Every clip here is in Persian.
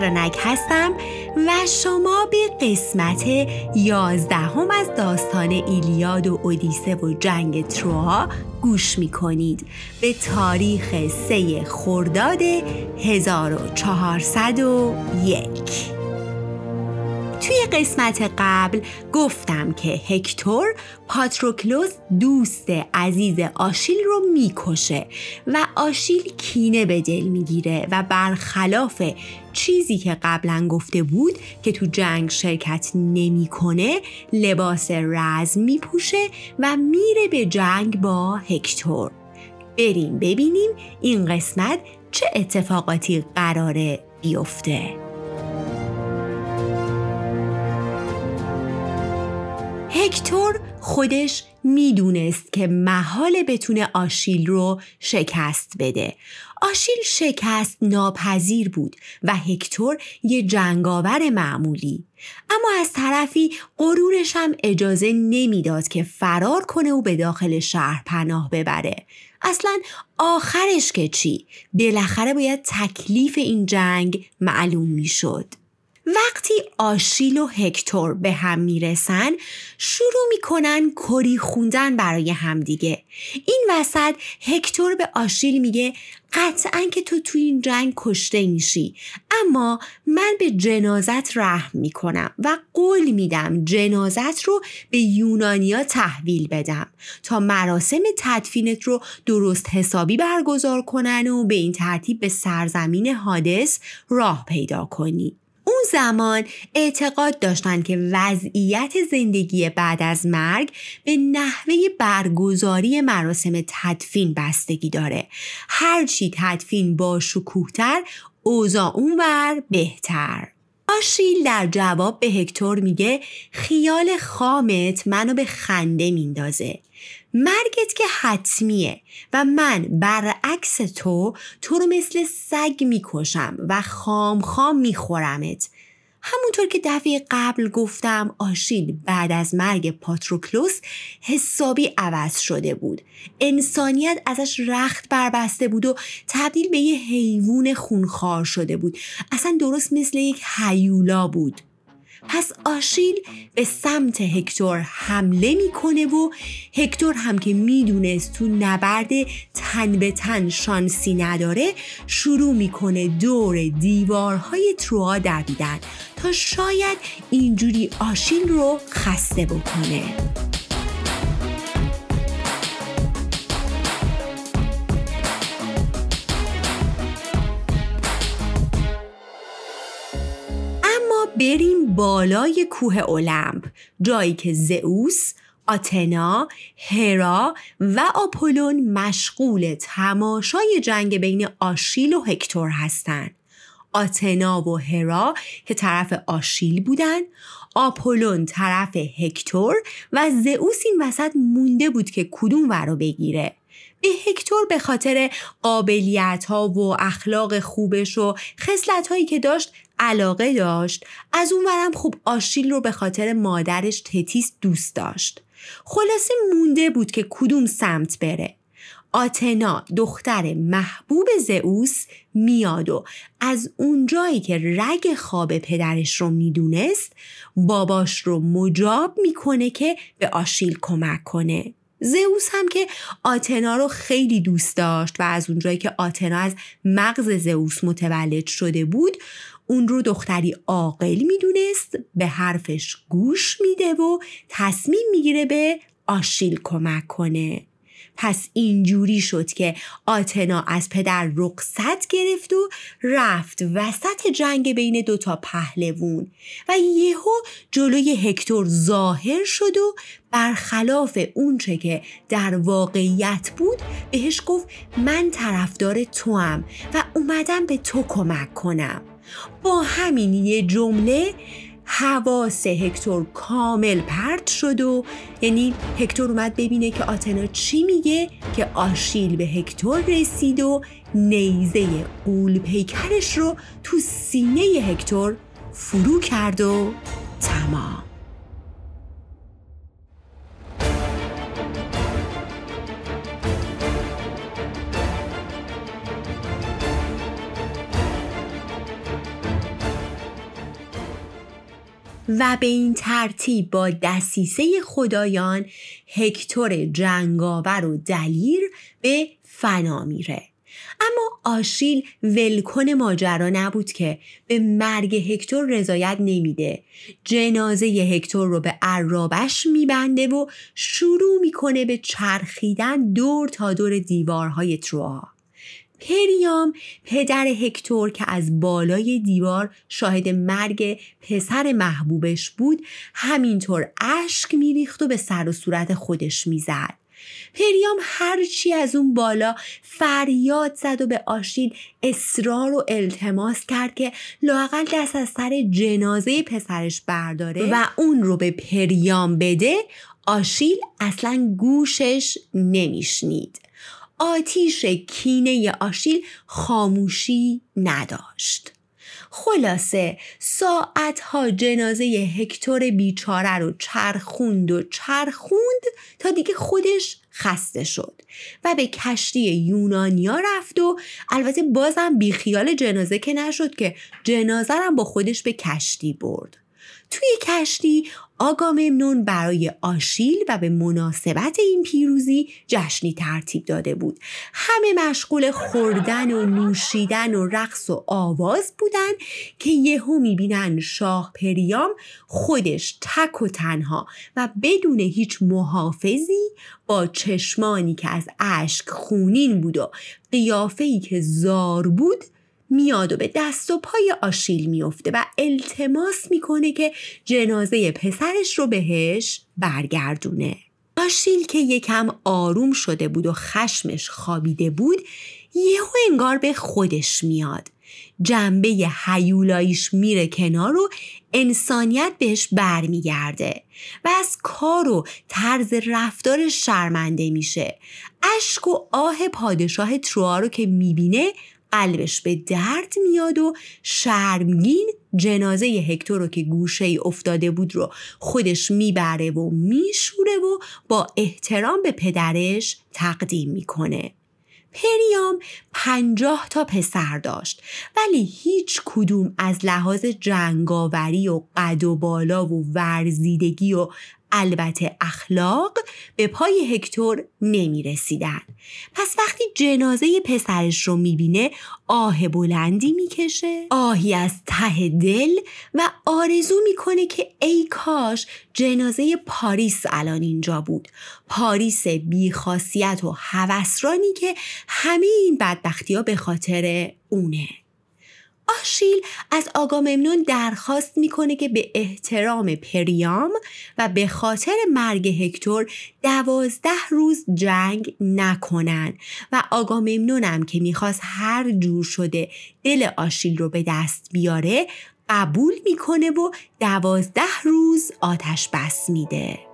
فرانک هستم و شما به قسمت یازدهم از داستان ایلیاد و اودیسه و جنگ تروها گوش می کنید به تاریخ سه خرداد 1401 توی قسمت قبل گفتم که هکتور پاتروکلوس دوست عزیز آشیل رو می‌کشه و آشیل کینه به دل می‌گیره و برخلاف چیزی که قبلا گفته بود که تو جنگ شرکت نمی‌کنه لباس رزم میپوشه و میره به جنگ با هکتور. بریم ببینیم این قسمت چه اتفاقاتی قراره بیفته. هکتور خودش می‌دونست که محال بتونه آشیل رو شکست بده آشیل شکست ناپذیر بود و هکتور یه جنگاور معمولی اما از طرفی غرورش هم اجازه نمی‌داد که فرار کنه و به داخل شهر پناه ببره اصلا آخرش که چی؟ بالاخره باید تکلیف این جنگ معلوم می‌شد. وقتی آشیل و هکتور به هم می‌رسن شروع می‌کنن کری خوندن برای همدیگه. این وسط هکتور به آشیل میگه قطعا که تو تو این جنگ کشته میشی اما من به جنازت رحم می‌کنم و قول میدم جنازت رو به یونانیا تحویل بدم تا مراسم تدفینت رو درست حسابی برگزار کنن و به این ترتیب به سرزمین حادث راه پیدا کنی. زمان اعتقاد داشتند که وضعیت زندگی بعد از مرگ به نحوه برگزاری مراسم تدفین بستگی داره. هرچی تدفین با شکوهتر اوضاع اونور بهتر. آشیل در جواب به هکتور میگه خیال خامت منو به خنده میندازه. مرگت که حتمیه و من برعکس تو تو رو مثل سگ می‌کشم و خام خام میخورمت. همونطور که دفعه قبل گفتم آشیل بعد از مرگ پاتروکلوس حسابی عوض شده بود. انسانیت ازش رخت بربسته بود و تبدیل به یه حیوان خونخوار شده بود. اصلا درست مثل یک حیولا بود. پس آشیل به سمت هکتور حمله می‌کنه و هکتور هم که می‌دونست تو نبرد تن به تن شانسی نداره شروع می‌کنه دور دیوارهای تروها دویدن تا شاید اینجوری آشیل رو خسته بکنه. بریم بالای کوه اولمپ جایی که زئوس آتنا، هرا و آپولون مشغول تماشای جنگ بین آشیل و هکتور هستند. آتنا و هرا که طرف آشیل بودن آپولون طرف هکتور و زئوس این وسط مونده بود که کدوم ور رو بگیره به هکتور به خاطر قابلیت ها و اخلاق خوبش و خصلت هایی که داشت علاقه داشت. از اونورم خوب آشیل رو به خاطر مادرش تتیس دوست داشت. خلاصه مونده بود که کدوم سمت بره. آتنا دختر محبوب زئوس میاد و از اونجایی که رگ خواب پدرش رو می‌دونست باباش رو مجاب می‌کنه که به آشیل کمک کنه. زئوس هم که آتنا رو خیلی دوست داشت و از اونجایی که آتنا از مغز زئوس متولد شده بود اون رو دختری عاقل می‌دونست به حرفش گوش میده و تصمیم می‌گیره به آشیل کمک کنه. پس اینجوری شد که آتنا از پدر رقصت گرفت و رفت وسط جنگ بین دوتا پهلوون و یهو جلوی هکتور ظاهر شد و برخلاف اونچه که در واقعیت بود بهش گفت من طرفدار تو هم و اومدم به تو کمک کنم. با همین یه جمله حواس هکتور کامل پرت شد و یعنی هکتور اومد ببینه که آتنا چی میگه که آشیل به هکتور رسید و نیزه قول پیکرش رو تو سینه هکتور فرو کرد و تمام. و به این ترتیب با دسیسه خدایان هکتور جنگاور و دلیر به فنا میره. اما آشیل ولکن ماجرا نبود که به مرگ هکتور رضایت نمیده. جنازه هکتور رو به عرابش میبنده و شروع می‌کنه به چرخیدن دور تا دور دیوارهای تروا پریام پدر هکتور که از بالای دیوار شاهد مرگ پسر محبوبش بود همینطور اشک میریخت و به سر و صورت خودش می‌زد. پریام هرچی از اون بالا فریاد زد و به آشیل اصرار و التماس کرد که لاقل دست از سر جنازه پسرش برداره و اون رو به پریام بده آشیل اصلا گوشش نمیشنید. آتیش کینه آشیل خاموشی نداشت. خلاصه ساعتها جنازه هکتور بیچاره رو چرخوند و چرخوند تا دیگه خودش خسته شد و به کشتی یونانیا رفت و البته بازم بیخیال جنازه که نشد که جنازه هم با خودش به کشتی برد. توی کشتی آگاممنون برای آشیل و به مناسبت این پیروزی جشنی ترتیب داده بود. همه مشغول خوردن و نوشیدن و رقص و آواز بودن که یهو می‌بینن شاه پریام خودش تک و تنها و بدون هیچ محافظی با چشمانی که از اشک خونین بود و قیافه‌ای که زار بود میاد و به دست و پای آشیل میفته و التماس می‌کنه که جنازه پسرش رو بهش برگردونه. آشیل که یکم آروم شده بود و خشمش خوابیده بود یهو انگار به خودش میاد. جنبه هیولاییش میره کنار و انسانیت بهش برمیگرده و از کار و طرز رفتار شرمنده میشه. اشک و آه پادشاه تروا رو که می‌بینه قلبش به درد میاد و شرمگین جنازه هکتور رو که گوشه ای افتاده بود رو خودش می‌بره و میشوره و با احترام به پدرش تقدیم می‌کنه. پریام پنجاه تا پسر داشت ولی هیچ کدوم از لحاظ جنگاوری و قد و بالا و ورزیدگی و البته اخلاق به پای هکتور نمی رسیدن. پس وقتی جنازه پسرش رو می‌بینه آه بلندی می‌کشه آهی از ته دل و آرزو می‌کنه که ای کاش جنازه پاریس الان اینجا بود پاریس بیخاصیت و هوسرانی که همه این بدبختی ها به خاطر اونه آشیل از آگاممنون درخواست می‌کنه که به احترام پریام و به خاطر مرگ هکتور دوازده روز جنگ نکنن. و آگاممنون هم که می‌خواست هر جور شده دل آشیل رو به دست بیاره قبول می‌کنه و دوازده روز آتش بس میده.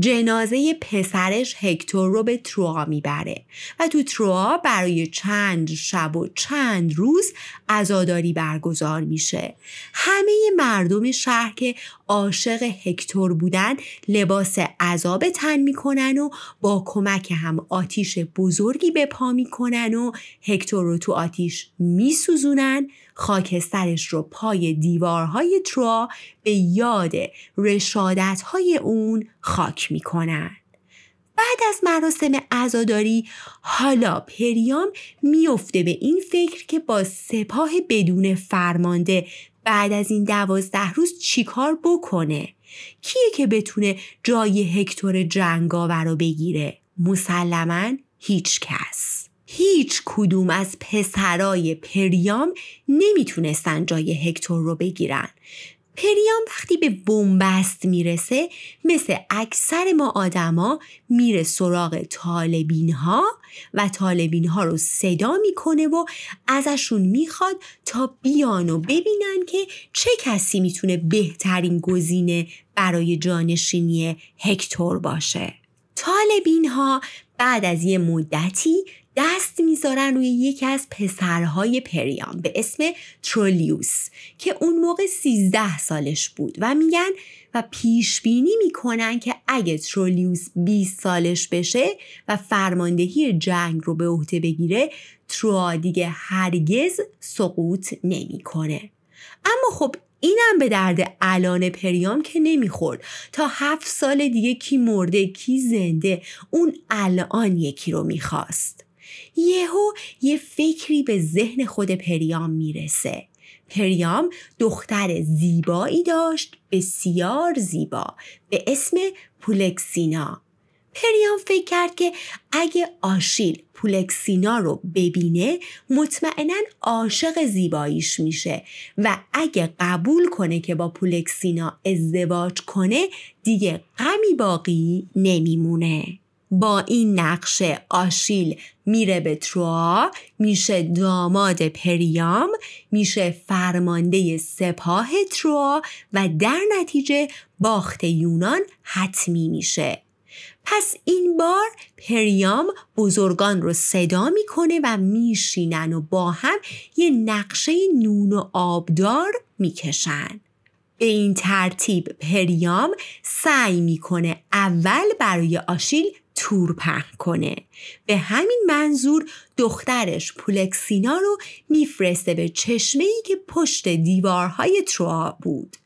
جنازه پسرش هکتور رو به تروا می‌بره و تو تروا برای چند شب و چند روز عزاداری برگزار میشه. همه مردم شهر که عاشق هکتور بودن لباس عذاب تن می‌کنن و با کمک هم آتیش بزرگی به پا می‌کنن و هکتور رو تو آتیش میسوزونن. خاکسترش رو پای دیوارهای تروا به یاد رشادتهای اون خاک می‌کنن. بعد از مراسم عزاداری حالا پریام میفته به این فکر که با سپاه بدون فرمانده بعد از این دوازده روز چیکار بکنه؟ کیه که بتونه جای هکتور جنگاور رو بگیره؟ مسلما هیچ کس. هیچ کدوم از پسرای پریام نمی‌تونستن جای هکتور رو بگیرن. پریام وقتی به بنبست می‌رسه مثل اکثر ما آدما میره سراغ طالبین ها و طالبین ها رو صدا می‌کنه و ازشون می‌خواد تا بیان و ببینن که چه کسی می‌تونه بهترین گزینه برای جانشینی هکتور باشه. طالبین ها بعد از یه مدتی دست می‌ذارن روی یکی از پسرهای پریام به اسم ترولیوس که اون موقع 13 سالش بود و میگن و پیش بینی می‌کنن که اگه ترولیوس 20 سالش بشه و فرماندهی جنگ رو به عهده بگیره تروا دیگه هرگز سقوط نمی‌کنه. اما خب اینم به درد الان پریام که نمی‌خورد. تا هفت سال دیگه کی مرده کی زنده اون الان یکی رو می‌خواست. یهو یه فکری به ذهن خود پریام می‌رسه. پریام دختر زیبایی داشت بسیار زیبا به اسم پولکسینا. پریام فکر کرد که اگه آشیل پولکسینا رو ببینه مطمئنا عاشق زیباییش میشه و اگه قبول کنه که با پولکسینا ازدواج کنه دیگه غمی باقی نمیمونه. با این نقشه آشیل میره به تروا میشه داماد پریام میشه فرمانده سپاه تروا و در نتیجه باخت یونان حتمی میشه. پس این بار پریام بزرگان رو صدا می‌کنه و میشینن و با هم یه نقشه نون و آبدار می‌کشن. به این ترتیب پریام سعی می‌کنه اول برای آشیل تور پهن کنه. به همین منظور دخترش پولکسینا رو میفرسته به چشمه ای که پشت دیوارهای تروا بود.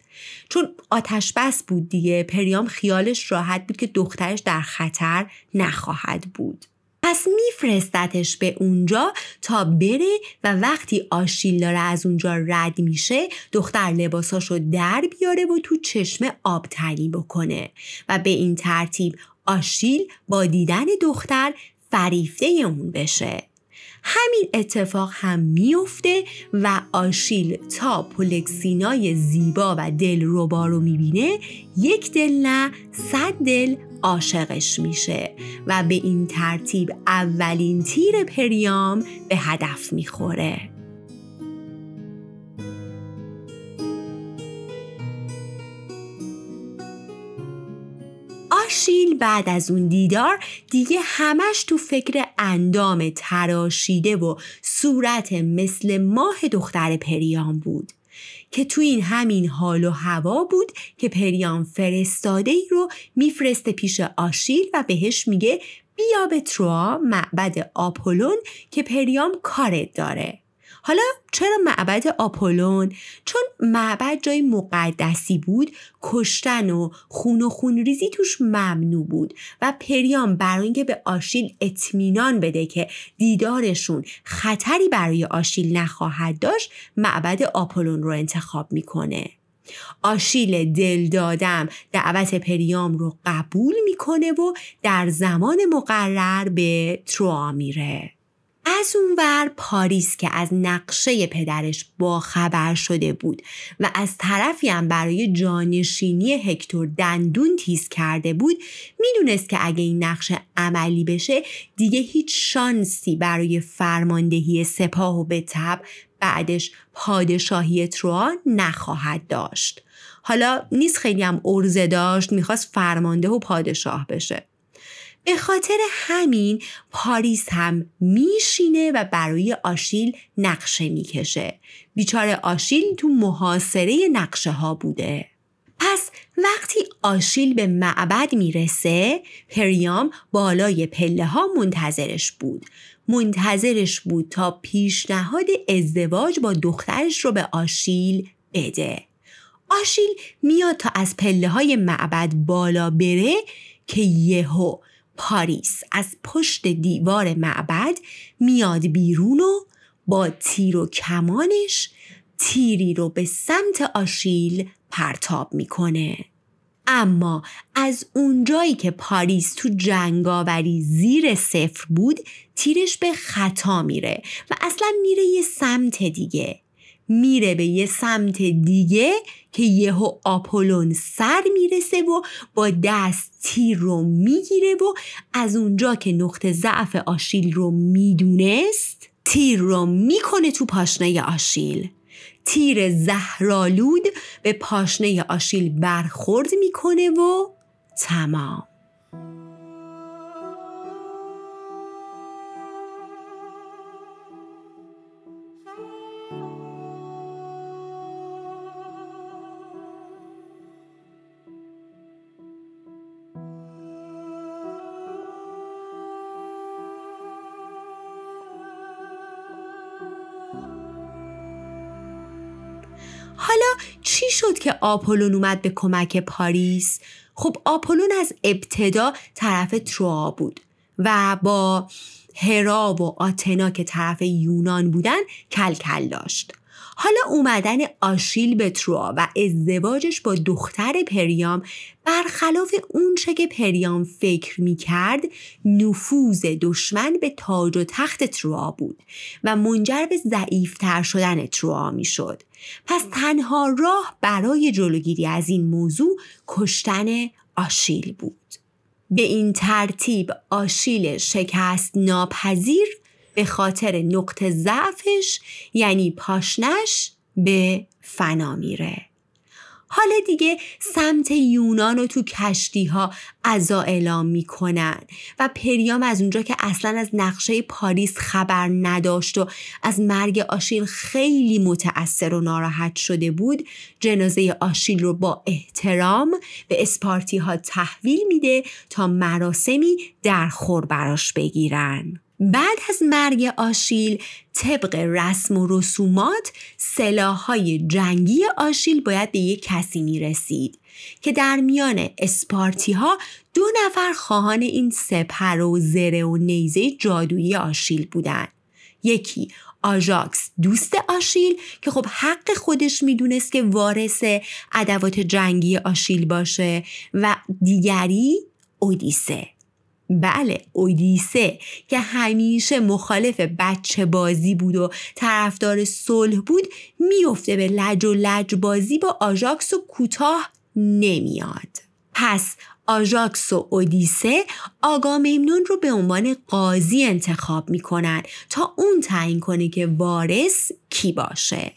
چون آتش بس بود دیگه پریام خیالش راحت بود که دخترش در خطر نخواهد بود. پس میفرستتش به اونجا تا بره و وقتی آشیل داره از اونجا رد میشه دختر لباساشو در بیاره و تو چشمه آب تنی بکنه. و به این ترتیب آشیل با دیدن دختر فریفته اون بشه. همین اتفاق هم میفته و آشیل تا پولکسینای زیبا و دل روبا رو می‌بینه یک دل نه صد دل عاشقش میشه و به این ترتیب اولین تیر پریام به هدف می‌خوره. آشیل بعد از اون دیدار دیگه همش تو فکر اندام تراشیده و صورت مثل ماه دختر پریام بود. که تو این همین حال و هوا بود که پریام فرستاده ای رو میفرسته پیش آشیل و بهش میگه بیا به تروا معبد آپولون که پریام کارت داره. حالا چرا معبد آپولون؟ چون معبد جای مقدسی بود کشتن و خون و خونریزی توش ممنوع بود و پریام برای اینکه به آشیل اطمینان بده که دیدارشون خطری برای آشیل نخواهد داشت معبد آپولون رو انتخاب می‌کنه آشیل دل دادم دعوت پریام رو قبول می‌کنه و در زمان مقرر به تروا میره از اونور پاریس که از نقشه پدرش با خبر شده بود و از طرفی هم برای جانشینی هکتور دندون تیز کرده بود می‌دونست که اگه این نقشه عملی بشه دیگه هیچ شانسی برای فرماندهی سپاه و به تب بعدش پادشاهی تروا نخواهد داشت. حالا نیست خیلی هم ارزه داشت می‌خواست فرمانده و پادشاه بشه. به خاطر همین پاریس هم میشینه و برای آشیل نقشه می‌کشه. بیچاره آشیل تو محاصره نقشه ها بوده. پس وقتی آشیل به معبد می‌رسه پریام بالای پله ها منتظرش بود. منتظرش بود تا پیشنهاد ازدواج با دخترش رو به آشیل بده. آشیل میاد تا از پله های معبد بالا بره که یهو پاریس از پشت دیوار معبد میاد بیرون و با تیر و کمانش تیری رو به سمت آشیل پرتاب می‌کنه. اما از اونجایی که پاریس تو جنگاوری زیر صفر بود تیرش به خطا میره و اصلا میره یه سمت دیگه. میره به یه سمت دیگه که یهو آپولون سر می‌رسه و با دست تیر رو می‌گیره و از اونجا که نقطه ضعف آشیل رو می‌دونست تیر رو می‌کنه تو پاشنه آشیل. تیر زهرالود به پاشنه آشیل برخورد می‌کنه و تمام. حالا چی شد که آپولون اومد به کمک پاریس؟ خب آپولون از ابتدا طرف تروا بود و با هرا و آتنا که طرف یونان بودن کل کل داشت حالا اومدن آشیل به تروا و ازدواجش با دختر پریام برخلاف اونچه که پریام فکر می کرد نفوذ دشمن به تاج و تخت تروا بود و منجر به ضعیفتر شدن تروا می شد. پس تنها راه برای جلوگیری از این موضوع کشتن آشیل بود. به این ترتیب آشیل شکست ناپذیر به خاطر نقطه ضعفش یعنی پاشنش به فنا میره. حالا دیگه سمت یونان و تو کشتی ها ازا اعلام می‌کنن و پریام از اونجا که اصلا از نقشه پاریس خبر نداشت و از مرگ آشیل خیلی متأثر و ناراحت شده بود جنازه آشیل رو با احترام به اسپارتی ها تحویل میده تا مراسمی در خور براش بگیرن. بعد از مرگ آشیل طبق رسم و رسومات سلاحهای جنگی آشیل باید به یک کسی می رسید که در میان اسپارتی ها دو نفر خواهان این سپر و زره و نیزه جادویی آشیل بودند. یکی آژاکس دوست آشیل که خب حق خودش می‌دونست که وارث ادوات جنگی آشیل باشه و دیگری اودیسه بله اودیسه که همیشه مخالف بچه بازی بود و طرفدار صلح بود میفته به لج و لج بازی با آژاکس و کوتاه نمیاد. پس آژاکس و اودیسه آگاممنون رو به عنوان قاضی انتخاب می‌کنن تا اون تعیین کنه که وارث کی باشه.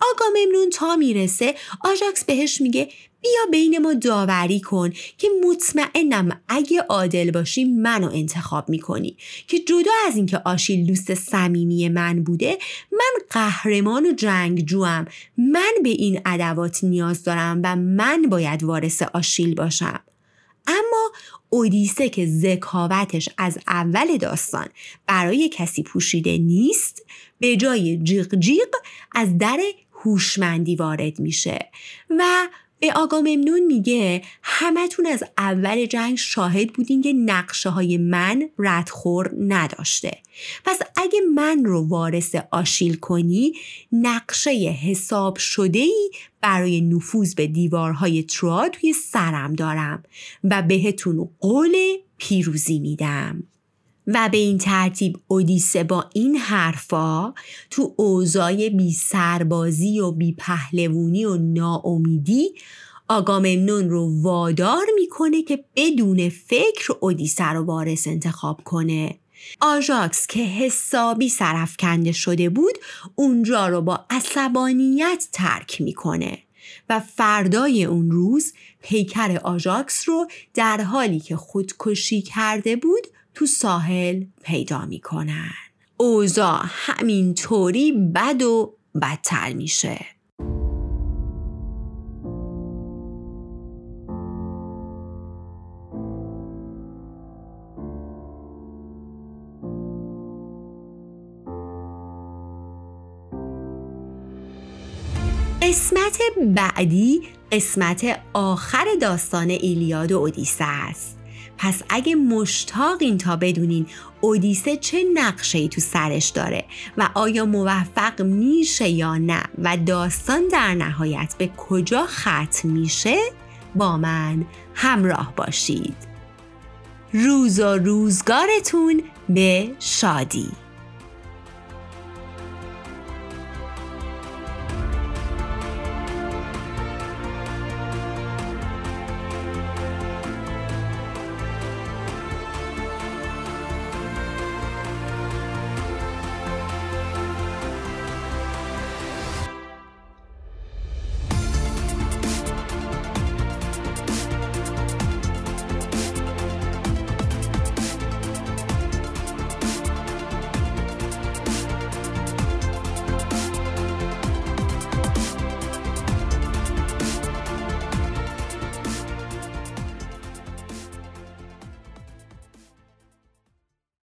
آگاممنون تا می‌رسه. آژاکس بهش میگه بیا بین ما داوری کن که مطمئنم اگه عادل باشی منو انتخاب می‌کنی. که جدا از اینکه آشیل دوست صمیمی من بوده من قهرمان و جنگجوم من به این ادوات نیاز دارم و من باید وارث آشیل باشم. اما اودیسه که ذکاوتش از اول داستان برای کسی پوشیده نیست به جای جیغ جیغ از در هوشمندی وارد میشه. و به آقا ممنون میگه همتون از اول جنگ شاهد بودین که نقشه های من ردخور نداشته. پس اگه من رو وارث آشیل کنی نقشه حساب شده ای برای نفوذ به دیوارهای ترا توی سرم دارم و بهتون قول پیروزی میدم. و به این ترتیب اودیسه با این حرفا تو اوضاع بی سربازی و بی پهلوونی و ناامیدی آگاممنون رو وادار می‌کنه که بدون فکر اودیسه رو وارث انتخاب کنه. آژاکس که حسابی سرفکنده شده بود اونجا رو با عصبانیت ترک می‌کنه و فردای اون روز پیکر آژاکس رو در حالی که خودکشی کرده بود تو ساحل پیدا می‌کنن. اوضاع همینطوری بد و بدتر میشه. قسمت بعدی قسمت آخر داستان ایلیاد و اودیسه است. پس اگه مشتاقین تا بدونین اودیسه چه نقشه تو سرش داره و آیا موفق میشه یا نه و داستان در نهایت به کجا ختم میشه با من همراه باشید. روز و روزگارتون به شادی.